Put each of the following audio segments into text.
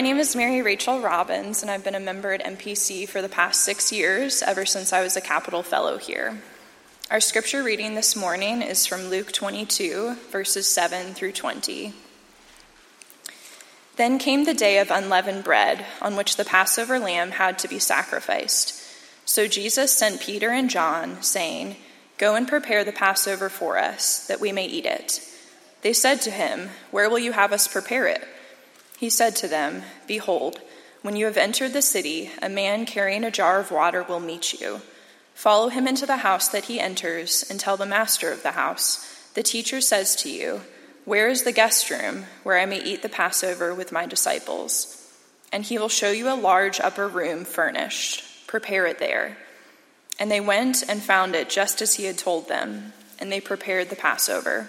My name is Mary Rachel Robbins, and I've been a member at MPC for the past six years, ever since I was a Capital Fellow here. Our scripture reading this morning is from Luke 22, verses 7 through 20. Then came the day of unleavened bread, on which the Passover lamb had to be sacrificed. So Jesus sent Peter and John, saying, Go and prepare the Passover for us, that we may eat it. They said to him, Where will you have us prepare it? He said to them, Behold, when you have entered the city, a man carrying a jar of water will meet you. Follow him into the house that he enters, and tell the master of the house, The teacher says to you, Where is the guest room, where I may eat the Passover with my disciples? And he will show you a large upper room furnished Prepare it there. And they went and found it just as he had told them, and they prepared the Passover.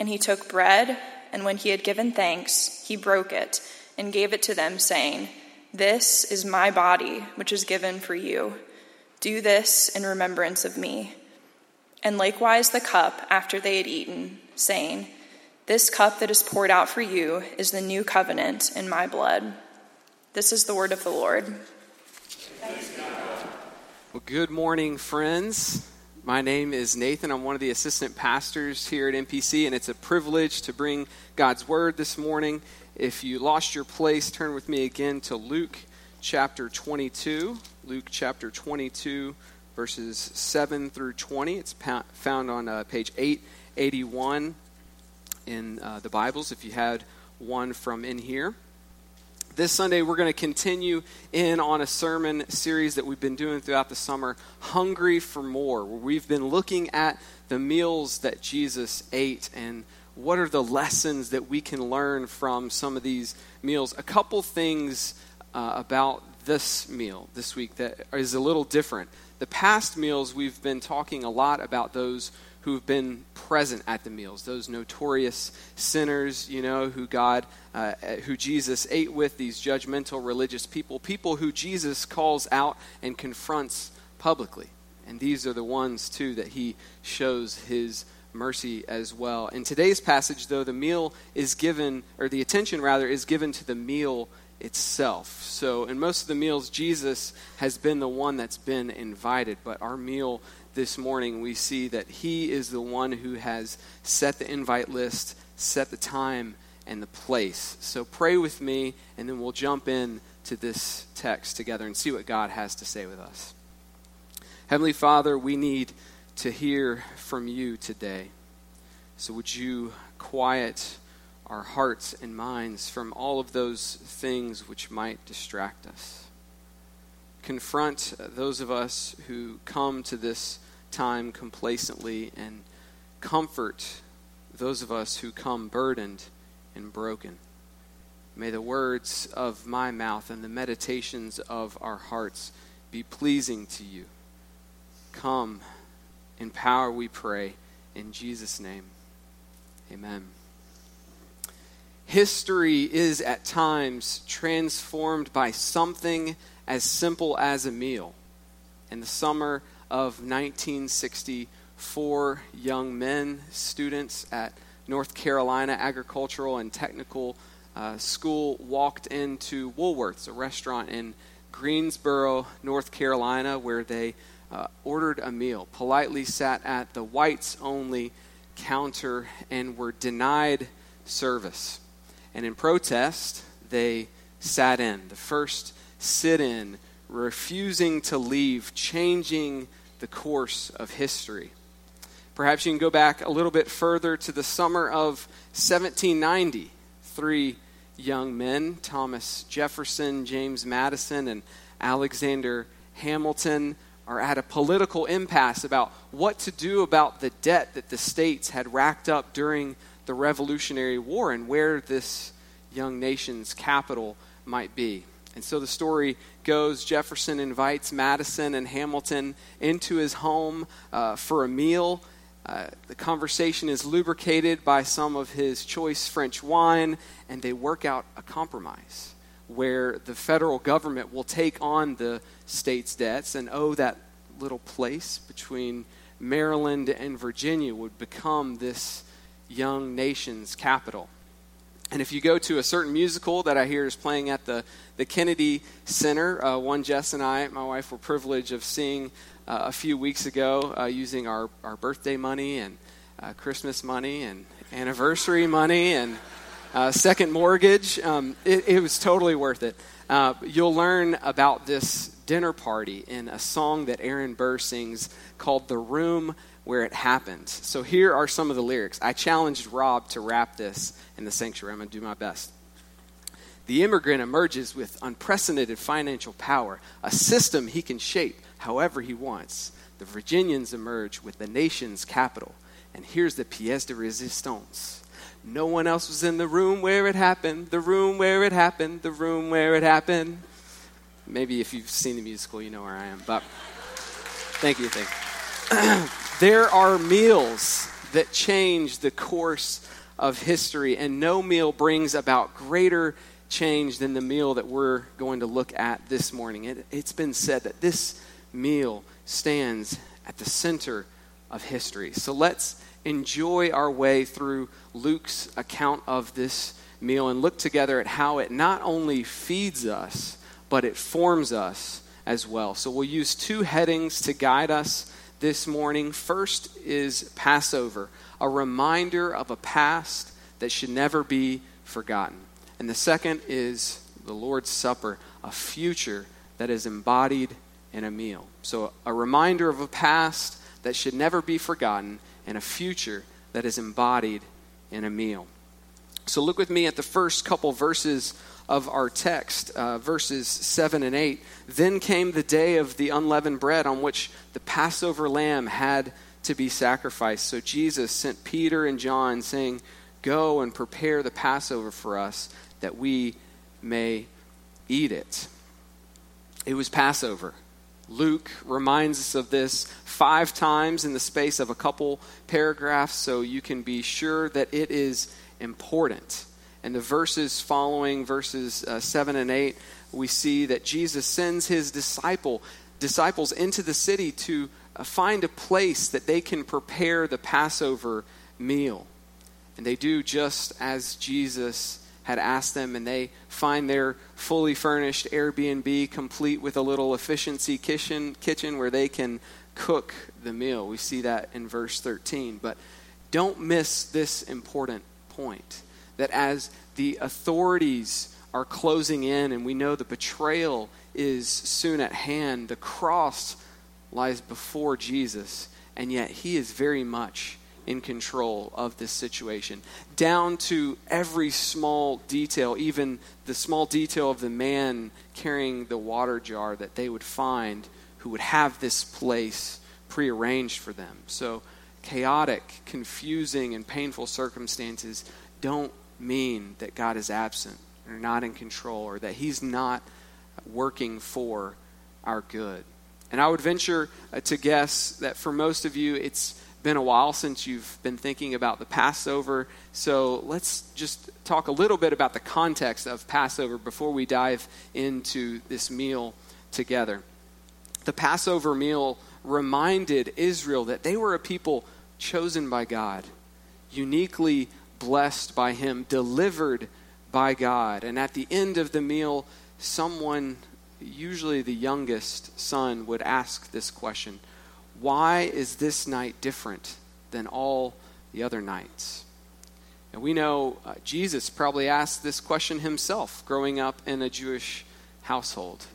And he took bread, and when he had given thanks, he broke it and gave it to them, saying, This is my body, which is given for you. Do this in remembrance of me. And likewise the cup after they had eaten, saying, This cup that is poured out for you is the new covenant in my blood. This is the word of the Lord. Well, good morning, friends. My name is Nathan. I'm one of the assistant pastors here at MPC, and it's a privilege to bring God's word this morning. If you lost your place, turn with me again to Luke chapter 22. Luke chapter 22, verses 7 through 20. It's found on uh, page 881 in uh, the Bibles, if you had one from in here. This Sunday, we're going to continue in on a sermon series that we've been doing throughout the summer, Hungry for More, where we've been looking at the meals that Jesus ate and what are the lessons that we can learn from some of these meals. A couple things uh, about this meal this week that is a little different. The past meals, we've been talking a lot about those who've been present at the meals, those notorious sinners, you know, who God, uh, who Jesus ate with, these judgmental religious people, people who Jesus calls out and confronts publicly. And these are the ones, too, that he shows his mercy as well. In today's passage, though, the meal is given, or the attention rather, is given to the meal itself. So, in most of the meals, Jesus has been the one that's been invited, but our meal this morning, we see that He is the one who has set the invite list, set the time, and the place. So pray with me, and then we'll jump in to this text together and see what God has to say with us. Heavenly Father, we need to hear from you today. So would you quiet our hearts and minds from all of those things which might distract us? Confront those of us who come to this time complacently and comfort those of us who come burdened and broken. May the words of my mouth and the meditations of our hearts be pleasing to you. Come in power, we pray. In Jesus' name, amen. History is at times transformed by something as simple as a meal. In the summer of 1964, young men, students at North Carolina Agricultural and Technical uh, School, walked into Woolworths, a restaurant in Greensboro, North Carolina, where they uh, ordered a meal, politely sat at the whites only counter, and were denied service. And in protest, they sat in. The first sit in, refusing to leave, changing the course of history. Perhaps you can go back a little bit further to the summer of 1790. Three young men, Thomas Jefferson, James Madison, and Alexander Hamilton, are at a political impasse about what to do about the debt that the states had racked up during the Revolutionary War and where this young nation's capital might be. And so the story goes Jefferson invites Madison and Hamilton into his home uh, for a meal. Uh, the conversation is lubricated by some of his choice French wine, and they work out a compromise where the federal government will take on the state's debts and owe that little place between Maryland and Virginia would become this young nation's capital. And if you go to a certain musical that I hear is playing at the, the Kennedy Center, uh, one Jess and I, my wife, were privileged of seeing uh, a few weeks ago uh, using our, our birthday money and uh, Christmas money and anniversary money and uh, second mortgage. Um, it, it, was totally worth it. Uh, you'll learn about this dinner party in a song that Aaron Burr sings called The Room Where It Happened. So here are some of the lyrics. I challenged Rob to rap this in the sanctuary. I'm going to do my best. The immigrant emerges with unprecedented financial power, a system he can shape however he wants. The Virginians emerge with the nation's capital. And here's the pièce de résistance. No one else was in the room where it happened, the room where it happened, the room where it happened. Maybe if you've seen the musical, you know where I am. But thank you, thank you. there are meals that change the course of history, and no meal brings about greater change than the meal that we're going to look at this morning. It, has been said that this meal stands at the center of history. So let's enjoy our way through Luke's account of this meal and look together at how it not only feeds us, but it forms us as well. So we'll use two headings to guide us this morning. First is Passover a reminder of a past that should never be forgotten. And the second is the Lord's Supper, a future that is embodied in a meal. So, a reminder of a past that should never be forgotten and a future that is embodied in a meal. So, look with me at the first couple verses of our text, uh, verses 7 and 8. Then came the day of the unleavened bread on which the Passover lamb had to be sacrificed. So Jesus sent Peter and John, saying, Go and prepare the Passover for us, that we may eat it. It was Passover. Luke reminds us of this five times in the space of a couple paragraphs, so you can be sure that it is important. And the verses following, verses uh, 7 and 8, we see that Jesus sends his disciple, disciples into the city to uh, find a place that they can prepare the Passover meal. And they do just as Jesus had asked them, and they find their fully furnished Airbnb complete with a little efficiency kitchen, kitchen where they can cook the meal. We see that in verse 13. But don't miss this important point that as the authorities are closing in and we know the betrayal is soon at hand, the cross lies before Jesus, and yet he is very much in control of this situation, down to every small detail, even the small detail of the man carrying the water jar that they would find who would have this place prearranged for them. So, chaotic, confusing, and painful circumstances don't mean that God is absent or not in control or that He's not working for our good. And I would venture uh, to guess that for most of you, it's been a while since you've been thinking about the Passover. So let's just talk a little bit about the context of Passover before we dive into this meal together. The Passover meal reminded Israel that they were a people chosen by God, uniquely blessed by Him, delivered by God. And at the end of the meal, someone usually the youngest son would ask this question Why is this night different than all the other nights? And we know uh, Jesus probably asked this question himself growing up in a Jewish household.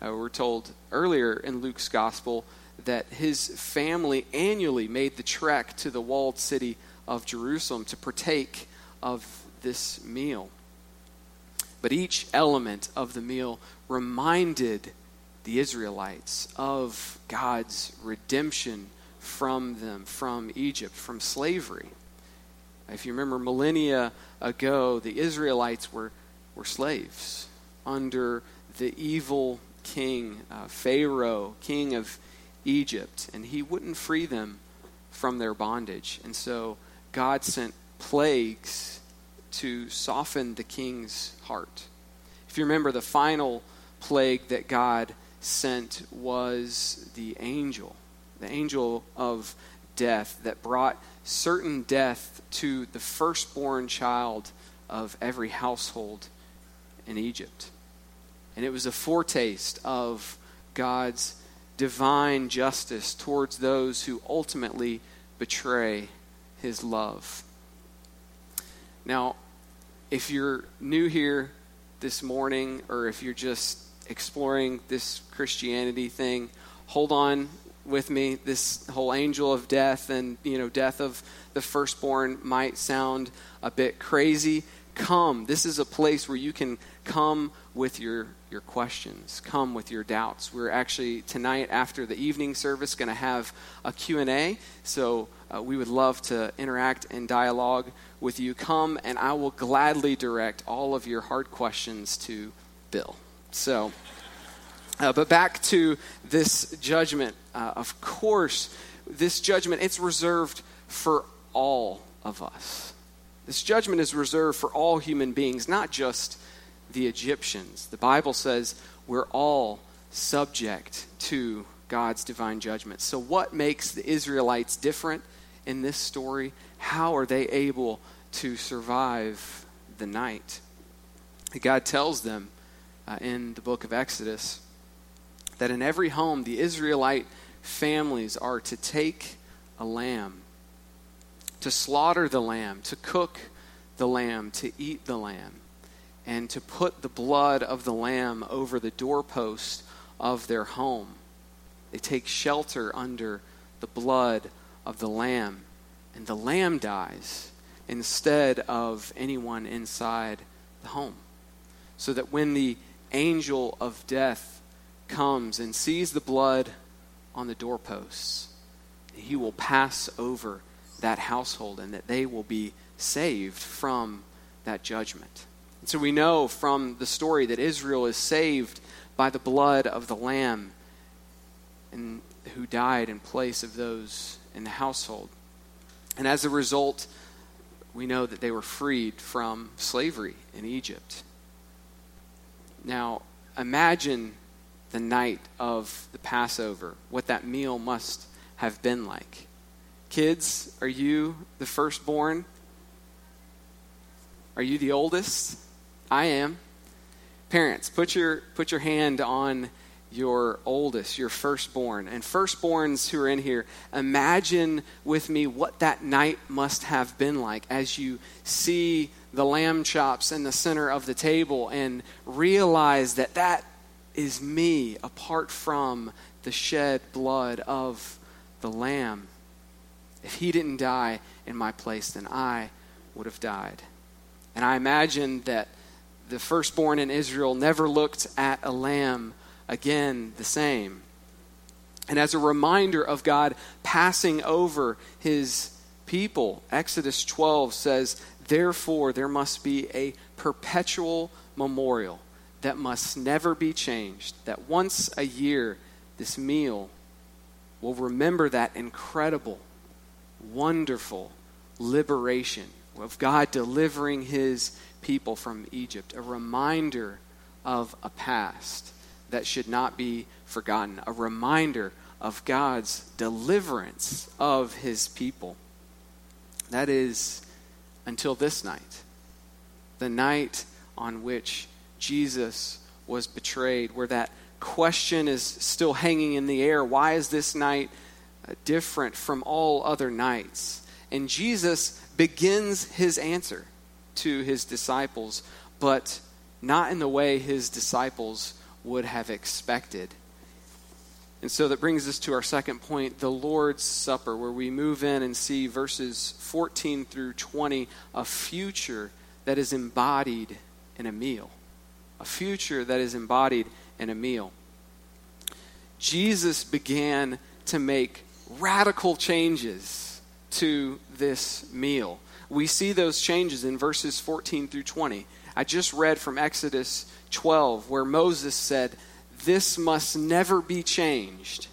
Uh, we're told earlier in Luke's gospel that his family annually made the trek to the walled city of Jerusalem to partake of this meal. But each element of the meal reminded the Israelites of God's redemption from them, from Egypt, from slavery. If you remember, millennia ago, the Israelites were, were slaves under the evil king, uh, Pharaoh, king of Egypt, and he wouldn't free them from their bondage. And so God sent plagues to soften the king's heart. If you remember, the final plague that God sent was the angel, the angel of death that brought certain death to the firstborn child of every household in Egypt. And it was a foretaste of God's divine justice towards those who ultimately betray his love. Now, if you're new here this morning, or if you're just exploring this Christianity thing, hold on with me. This whole angel of death and, you know, death of the firstborn might sound a bit crazy. Come. This is a place where you can come with your, your questions. Come with your doubts. We're actually tonight after the evening service going to have a Q&A. So uh, we would love to interact and dialogue with you. Come and I will gladly direct all of your hard questions to Bill. So uh, but back to this judgment. Uh, of course, this judgment, it's reserved for all of us. This judgment is reserved for all human beings, not just the Egyptians. The Bible says we're all subject to God's divine judgment. So, what makes the Israelites different in this story? How are they able to survive the night? God tells them uh, in the book of Exodus that in every home, the Israelite families are to take a lamb, to slaughter the lamb, to cook the lamb, to eat the lamb, and to put the blood of the lamb over the doorpost of their home. They take shelter under the blood of the lamb, and the lamb dies instead of anyone inside the home. So that when the angel of death comes and sees the blood on the doorposts, he will pass over that household and that they will be saved from that judgment. And so we know from the story that Israel is saved by the blood of the Lamb and who died in place of those in the household. And as a result, we know that they were freed from slavery in Egypt. Now, imagine the night of the Passover, what that meal must have been like. Kids, are you the firstborn? Are you the oldest? I am. Parents, put your, put your hand on your oldest, your firstborn. And firstborns who are in here, imagine with me what that night must have been like as you see the lamb chops in the center of the table and realize that that is me apart from the shed blood of the Lamb. If he didn't die in my place, then I would have died. And I imagine that the firstborn in Israel never looked at a lamb again the same. And as a reminder of God passing over his people, Exodus 12 says, Therefore, there must be a perpetual memorial that must never be changed. That once a year, this meal will remember that incredible, wonderful liberation of God delivering his people from Egypt. A reminder of a past that should not be forgotten. A reminder of God's deliverance of his people. That is until this night, the night on which Jesus was betrayed, where that question is still hanging in the air. Why is this night different from all other nights? And Jesus begins his answer to his disciples, but not in the way his disciples would have expected. And so that brings us to our second point the Lord's Supper, where we move in and see verses 14 through 20, a future that is embodied in a meal a future that is embodied in a meal. Jesus began to make radical changes to this meal. We see those changes in verses 14 through 20. I just read from Exodus 12, where Moses said, This must never be changed.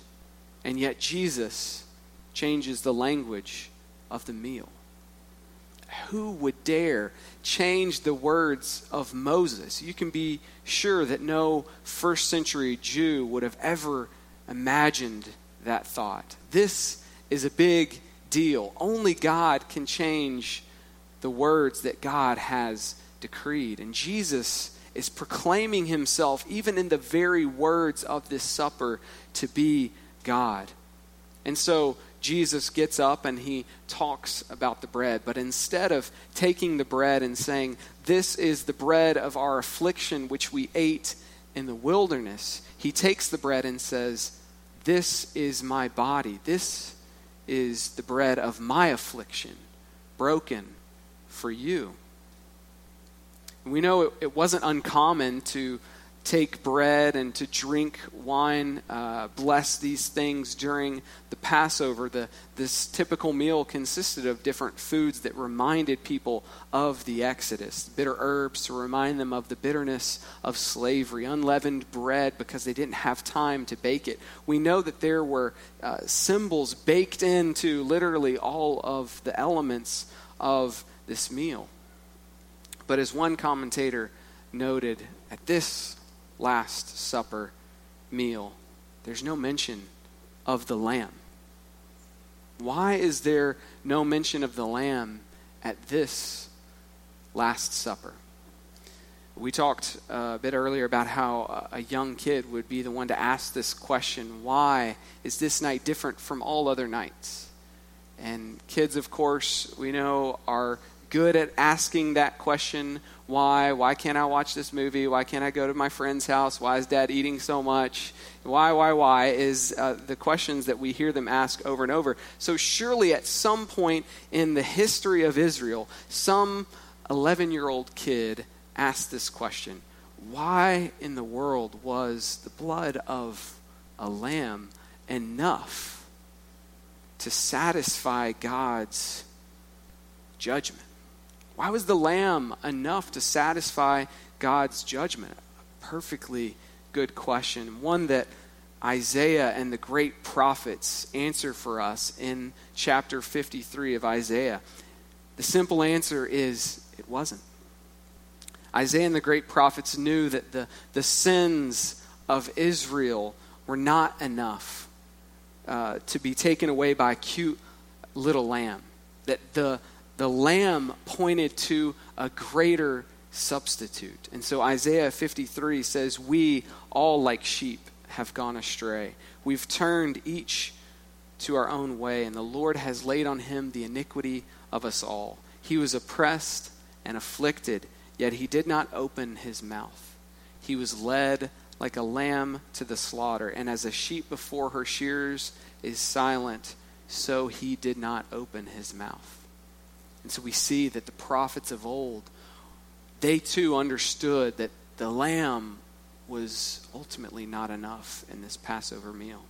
And yet Jesus changes the language of the meal. Who would dare change the words of Moses? You can be sure that no first century Jew would have ever imagined that thought. This is a big deal. Only God can change the words that God has decreed. And Jesus is proclaiming himself, even in the very words of this supper, to be God. And so Jesus gets up and he talks about the bread. But instead of taking the bread and saying, This is the bread of our affliction which we ate in the wilderness, he takes the bread and says, This is my body. This is the bread of my affliction, broken for you. We know it, it wasn't uncommon to take bread and to drink wine, uh, bless these things during the Passover. The, this typical meal consisted of different foods that reminded people of the Exodus bitter herbs to remind them of the bitterness of slavery, unleavened bread because they didn't have time to bake it. We know that there were uh, symbols baked into literally all of the elements of this meal. But as one commentator noted, at this Last Supper meal, there's no mention of the Lamb. Why is there no mention of the Lamb at this Last Supper? We talked uh, a bit earlier about how a young kid would be the one to ask this question why is this night different from all other nights? And kids, of course, we know are good at asking that question why? Why can't I watch this movie? Why can't I go to my friend's house? Why is dad eating so much? Why, why, why is uh, the questions that we hear them ask over and over. So, surely at some point in the history of Israel, some 11 year old kid asked this question Why in the world was the blood of a lamb enough to satisfy God's judgment? Why was the lamb enough to satisfy God's judgment? A perfectly good question. One that Isaiah and the great prophets answer for us in chapter 53 of Isaiah. The simple answer is it wasn't. Isaiah and the great prophets knew that the, the sins of Israel were not enough uh, to be taken away by a cute little lamb. That the, the lamb pointed to a greater substitute. And so Isaiah 53 says, We all like sheep have gone astray. We've turned each to our own way, and the Lord has laid on him the iniquity of us all. He was oppressed and afflicted, yet he did not open his mouth. He was led like a lamb to the slaughter, and as a sheep before her shears is silent, so he did not open his mouth. And so we see that the prophets of old, they too understood that the lamb was ultimately not enough in this Passover meal.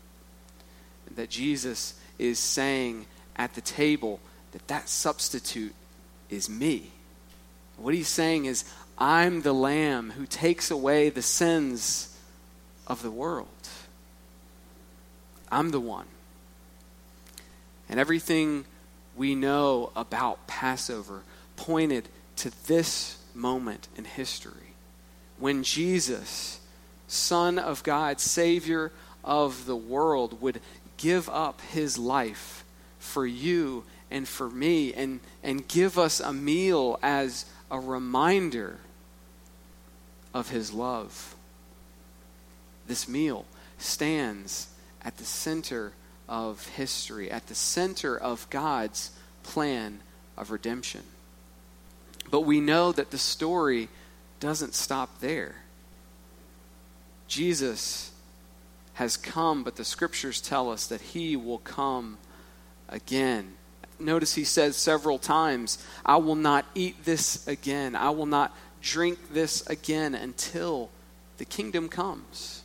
That Jesus is saying at the table that that substitute is me. What he's saying is, I'm the lamb who takes away the sins of the world. I'm the one. And everything we know about Passover pointed to this moment in history when Jesus, Son of God, Savior of the world, would give up his life for you and for me and, and give us a meal as a reminder of his love. This meal stands at the center of history, at the center of God's plan of redemption. But we know that the story doesn't stop there. Jesus has come, but the scriptures tell us that he will come again. Notice he says several times, I will not eat this again. I will not drink this again until the kingdom comes.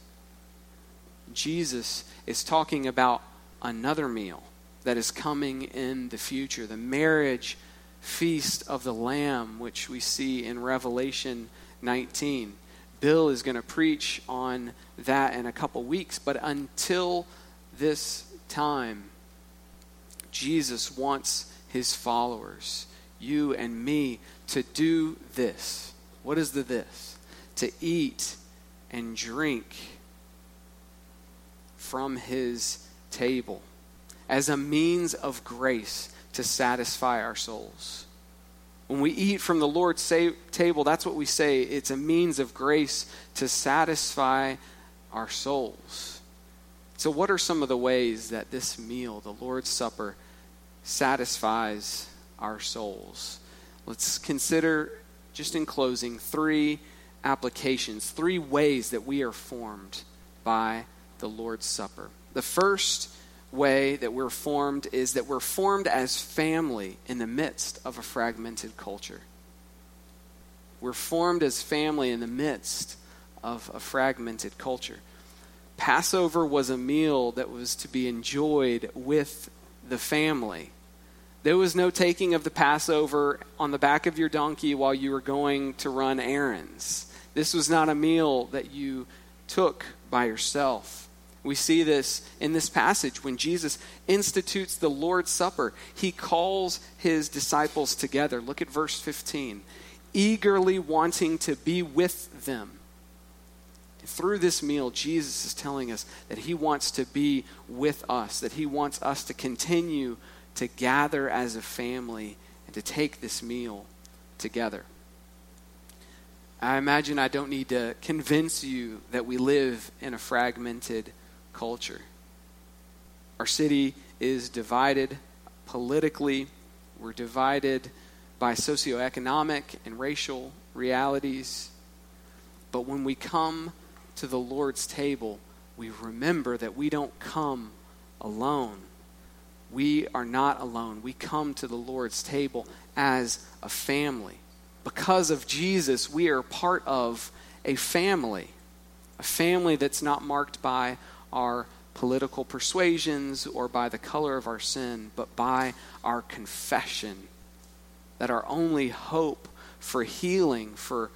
Jesus is talking about another meal that is coming in the future, the marriage feast of the Lamb, which we see in Revelation 19. Bill is going to preach on that in a couple weeks, but until this time, Jesus wants his followers, you and me, to do this. What is the this? To eat and drink from his table as a means of grace to satisfy our souls. When we eat from the Lord's sa- table, that's what we say. It's a means of grace to satisfy our souls. So, what are some of the ways that this meal, the Lord's Supper, satisfies our souls? Let's consider, just in closing, three applications, three ways that we are formed by the Lord's Supper. The first way that we're formed is that we're formed as family in the midst of a fragmented culture. We're formed as family in the midst of a fragmented culture. Passover was a meal that was to be enjoyed with the family. There was no taking of the Passover on the back of your donkey while you were going to run errands. This was not a meal that you took by yourself. We see this in this passage when Jesus institutes the Lord's Supper. He calls his disciples together. Look at verse 15. Eagerly wanting to be with them. Through this meal, Jesus is telling us that he wants to be with us, that he wants us to continue to gather as a family and to take this meal together. I imagine I don't need to convince you that we live in a fragmented culture. Our city is divided politically, we're divided by socioeconomic and racial realities. But when we come to the Lord's table, we remember that we don't come alone. We are not alone. We come to the Lord's table as a family. Because of Jesus, we are part of a family, a family that's not marked by our political persuasions or by the color of our sin, but by our confession that our only hope for healing, for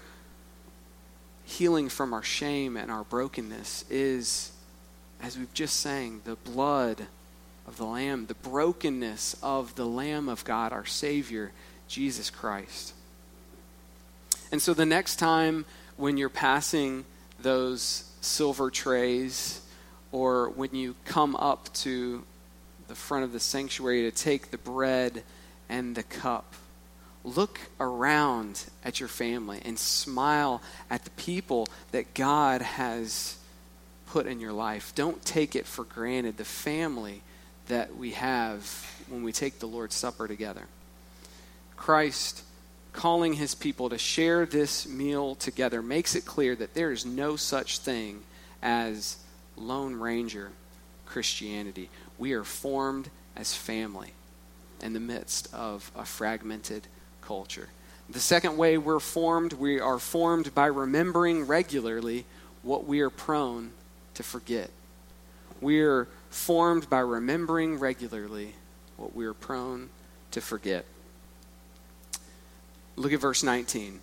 healing from our shame and our brokenness is, as we've just sang, the blood of the Lamb, the brokenness of the Lamb of God, our Savior, Jesus Christ. And so the next time when you're passing those silver trays, or when you come up to the front of the sanctuary to take the bread and the cup, look around at your family and smile at the people that God has put in your life. Don't take it for granted, the family that we have when we take the Lord's Supper together. Christ calling his people to share this meal together makes it clear that there is no such thing as Lone Ranger Christianity. We are formed as family in the midst of a fragmented culture. The second way we're formed, we are formed by remembering regularly what we are prone to forget. We are formed by remembering regularly what we are prone to forget. Look at verse 19.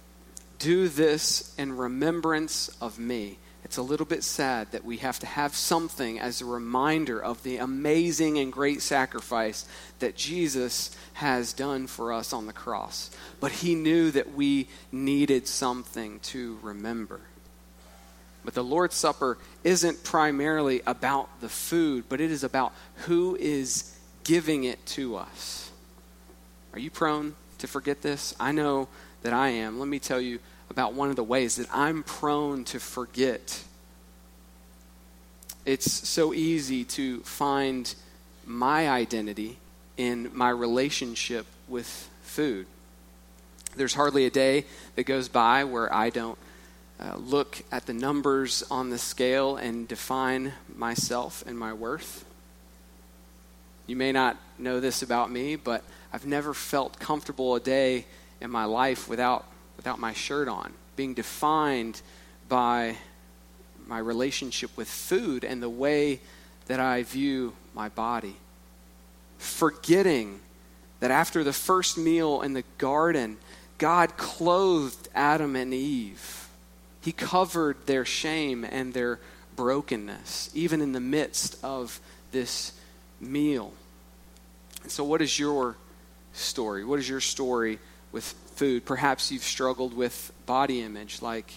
Do this in remembrance of me. It's a little bit sad that we have to have something as a reminder of the amazing and great sacrifice that Jesus has done for us on the cross. But he knew that we needed something to remember. But the Lord's Supper isn't primarily about the food, but it is about who is giving it to us. Are you prone to forget this? I know that I am. Let me tell you about one of the ways that I'm prone to forget. It's so easy to find my identity in my relationship with food. There's hardly a day that goes by where I don't uh, look at the numbers on the scale and define myself and my worth. You may not know this about me, but I've never felt comfortable a day in my life without without my shirt on, being defined by my relationship with food and the way that I view my body. Forgetting That after the first meal in the garden, God clothed Adam and Eve. He covered their shame and their brokenness, even in the midst of this meal. And so, what is your story? What is your story with food? Perhaps you've struggled with body image, like,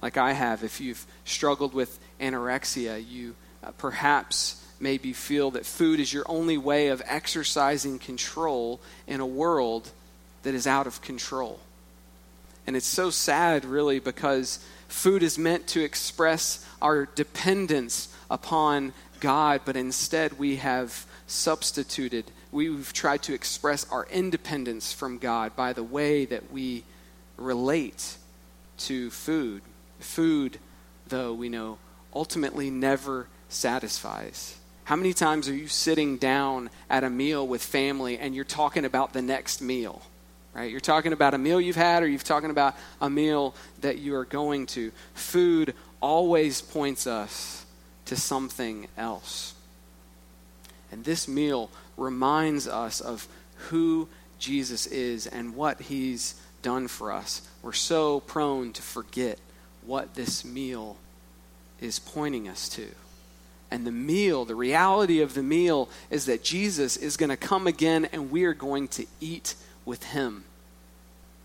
like I have. If you've struggled with anorexia, you uh, perhaps maybe feel that food is your only way of exercising control in a world that is out of control. And it's so sad, really, because food is meant to express our dependence upon God, but instead we have substituted, we've tried to express our independence from God by the way that we relate to food. Food, though, we know, ultimately never satisfies. How many times are you sitting down at a meal with family and you're talking about the next meal? Right? You're talking about a meal you've had or you're talking about a meal that you are going to. Food always points us to something else. And this meal reminds us of who Jesus is and what he's done for us. We're so prone to forget what this meal is pointing us to. And the meal, the reality of the meal, is that Jesus is going to come again and we are going to eat with him.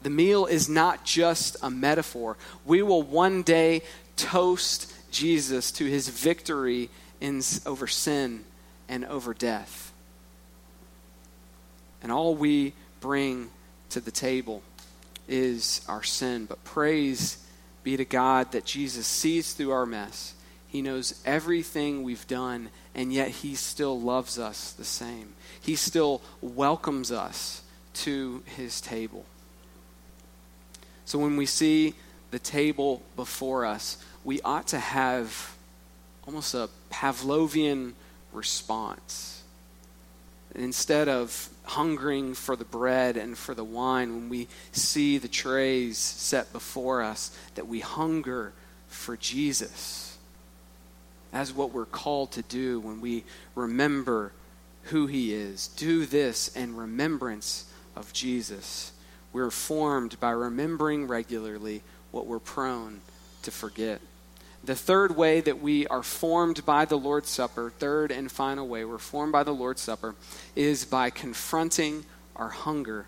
The meal is not just a metaphor. We will one day toast Jesus to his victory in, over sin and over death. And all we bring to the table is our sin. But praise be to God that Jesus sees through our mess. He knows everything we've done, and yet He still loves us the same. He still welcomes us to His table. So when we see the table before us, we ought to have almost a Pavlovian response. Instead of hungering for the bread and for the wine, when we see the trays set before us, that we hunger for Jesus. That's what we're called to do when we remember who he is. Do this in remembrance of Jesus. We're formed by remembering regularly what we're prone to forget. The third way that we are formed by the Lord's Supper, third and final way we're formed by the Lord's Supper, is by confronting our hunger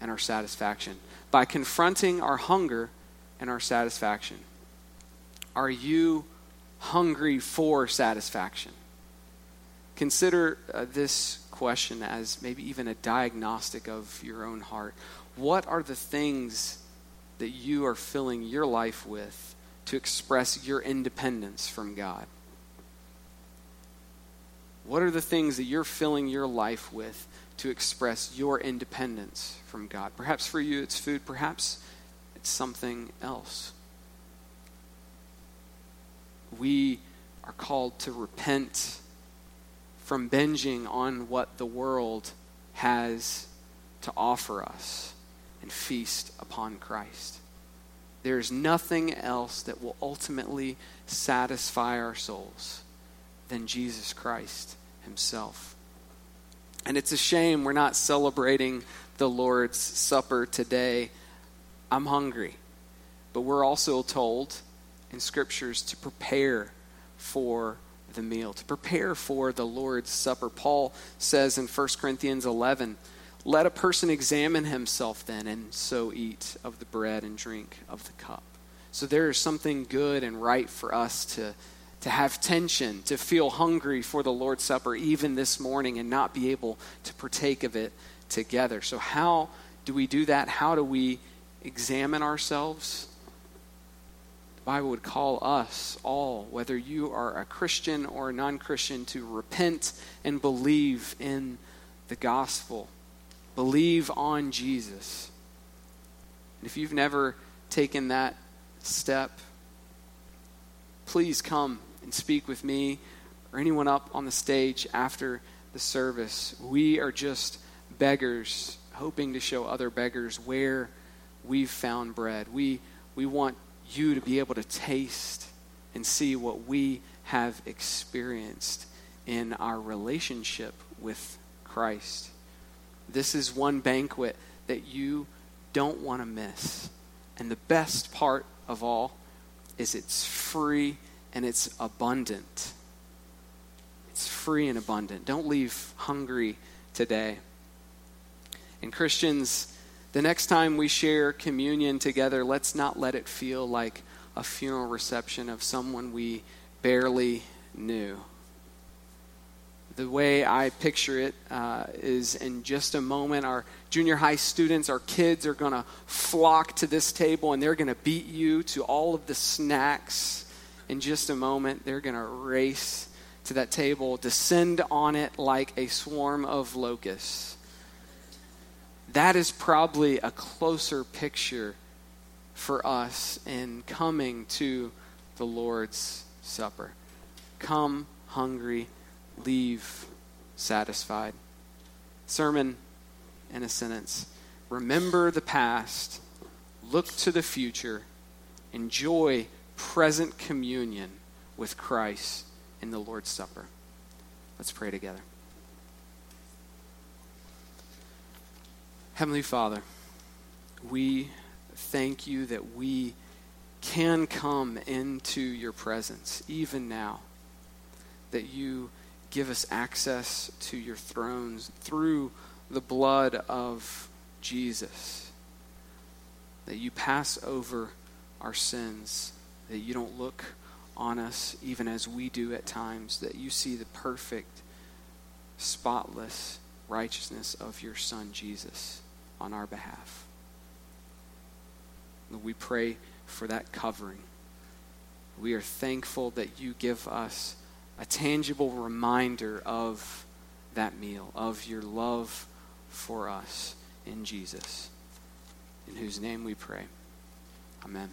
and our satisfaction. By confronting our hunger and our satisfaction. Are you hungry for satisfaction? Consider uh, this question as maybe even a diagnostic of your own heart. What are the things that you are filling your life with to express your independence from God? What are the things that you're filling your life with to express your independence from God? Perhaps for you it's food, perhaps it's something else. We are called to repent from binging on what the world has to offer us and feast upon Christ. There is nothing else that will ultimately satisfy our souls than Jesus Christ Himself. And it's a shame we're not celebrating the Lord's Supper today. I'm hungry. But we're also told in scriptures to prepare for the meal, to prepare for the Lord's Supper. Paul says in 1 Corinthians 11, let a person examine himself then, and so eat of the bread and drink of the cup. So there is something good and right for us to, to have tension, to feel hungry for the Lord's Supper even this morning and not be able to partake of it together. So, how do we do that? How do we examine ourselves? The Bible would call us all, whether you are a Christian or a non Christian, to repent and believe in the gospel Believe on Jesus. And if you've never taken that step, please come and speak with me or anyone up on the stage after the service. We are just beggars, hoping to show other beggars where we've found bread. We, we want you to be able to taste and see what we have experienced in our relationship with Christ. This is one banquet that you don't want to miss. And the best part of all is it's free and it's abundant. It's free and abundant. Don't leave hungry today. And Christians, the next time we share communion together, let's not let it feel like a funeral reception of someone we barely knew. The way I picture it uh, is in just a moment, our junior high students, our kids are going to flock to this table and they're going to beat you to all of the snacks. In just a moment, they're going to race to that table, descend on it like a swarm of locusts. That is probably a closer picture for us in coming to the Lord's Supper. Come hungry, leave satisfied. Sermon in a sentence Remember the past, look to the future, enjoy present communion with Christ in the Lord's Supper. Let's pray together. Heavenly Father, we thank you that we can come into your presence even now, that you give us access to your thrones through the blood of Jesus, that you pass over our sins, that you don't look on us even as we do at times, that you see the perfect, spotless righteousness of your Son, Jesus, on our behalf. We pray for that covering. We are thankful that you give us a tangible reminder of that meal, of your love for us in Jesus, in whose name we pray. Amen.